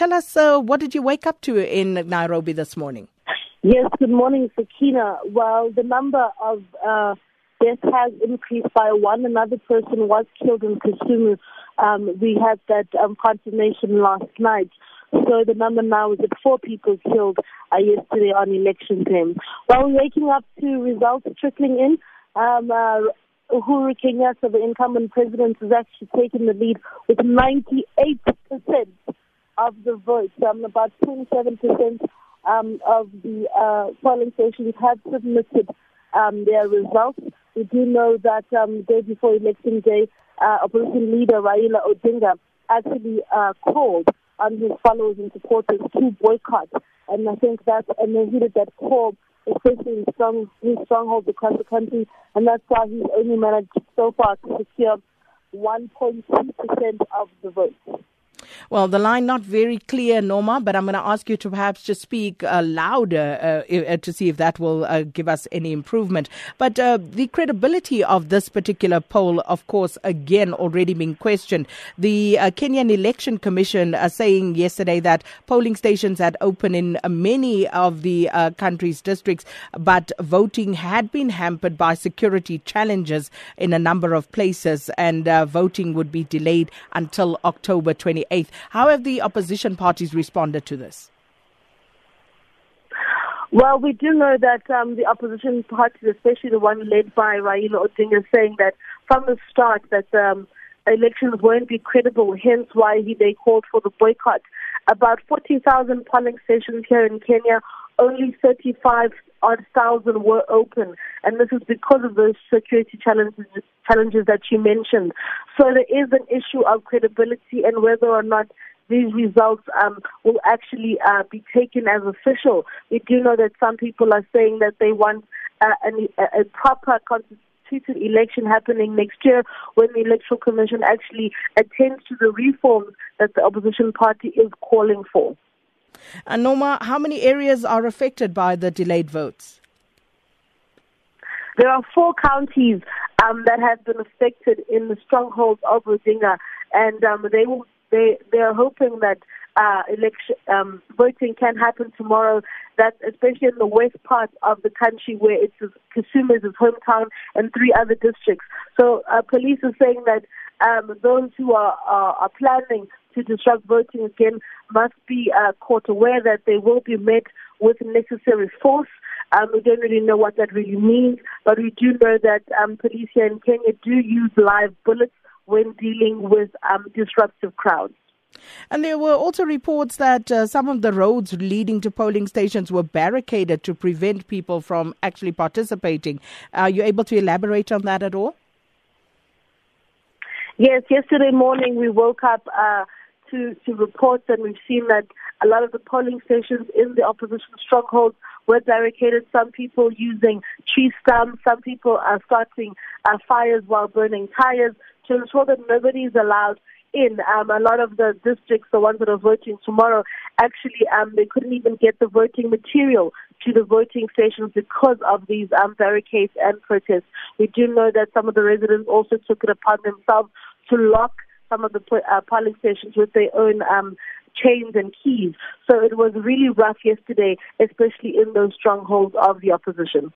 Tell us, uh, what did you wake up to in Nairobi this morning? Yes, good morning, Sakina. Well, the number of uh, deaths has increased by one. Another person was killed in Kisumu. Um, we had that um, confirmation last night. So the number now is at four people killed uh, yesterday on election day. While we're waking up to results trickling in, um, uh, Uhuru Kenyatta, the incumbent president, has actually taken the lead with 98% of the vote. Um, about 27% um, of the uh, polling stations have submitted um, their results. We do know that um, day before election day, uh, opposition leader Raila Odinga actually uh, called on his followers and supporters to boycott. And I think that, and they heeded that call, especially in strong, strongholds across the country. And that's why he's only managed so far to secure 1.2% of the vote. Well, the line not very clear, Norma, but I'm going to ask you to perhaps just speak uh, louder uh, uh, to see if that will uh, give us any improvement. But uh, the credibility of this particular poll, of course, again already being questioned. The uh, Kenyan Election Commission are saying yesterday that polling stations had opened in many of the country's districts, but voting had been hampered by security challenges in a number of places, and voting would be delayed until October 28th. How have the opposition parties responded to this? Well, we do know that um, the opposition parties, especially the one led by Raila Odinga, saying that from the start that um, elections won't be credible, hence why he, they called for the boycott. About 40,000 polling stations here in Kenya, only 35 odd thousand were open, and this is because of those security challenges challenges that you mentioned. So there is an issue of credibility and whether or not these results um, will actually uh, be taken as official. We do know that some people are saying that they want uh, an, a, a proper constituted election happening next year when the Electoral Commission actually attends to the reforms that the opposition party is calling for. And Norma, how many areas are affected by the delayed votes? There are four counties um, that have been affected in the strongholds of Odinga, and um, they will they they are hoping that uh, election um, voting can happen tomorrow. That especially in the west part of the country where it's Kisumu his hometown and three other districts. So uh, police are saying that um, those who are, are, are planning to disrupt voting again must be uh, caught aware that they will be met with necessary force. Um, we don't really know what that really means, but we do know that um, police here in Kenya do use live bullets when dealing with um, disruptive crowds. And there were also reports that uh, some of the roads leading to polling stations were barricaded to prevent people from actually participating. Are you able to elaborate on that at all? Yes, yesterday morning we woke up uh, to, to reports and we've seen that a lot of the polling stations in the opposition strongholds were barricaded. Some people using tree stumps, some people are starting uh, fires while burning tires to ensure that nobody is allowed in. Um, a lot of the districts, the ones that are voting tomorrow, actually um, they couldn't even get the voting material to the voting stations because of these um, barricades and protests. We do know that some of the residents also took it upon themselves to lock some of the uh, polling stations with their own um, chains and keys. So it was really rough yesterday, especially in those strongholds of the opposition.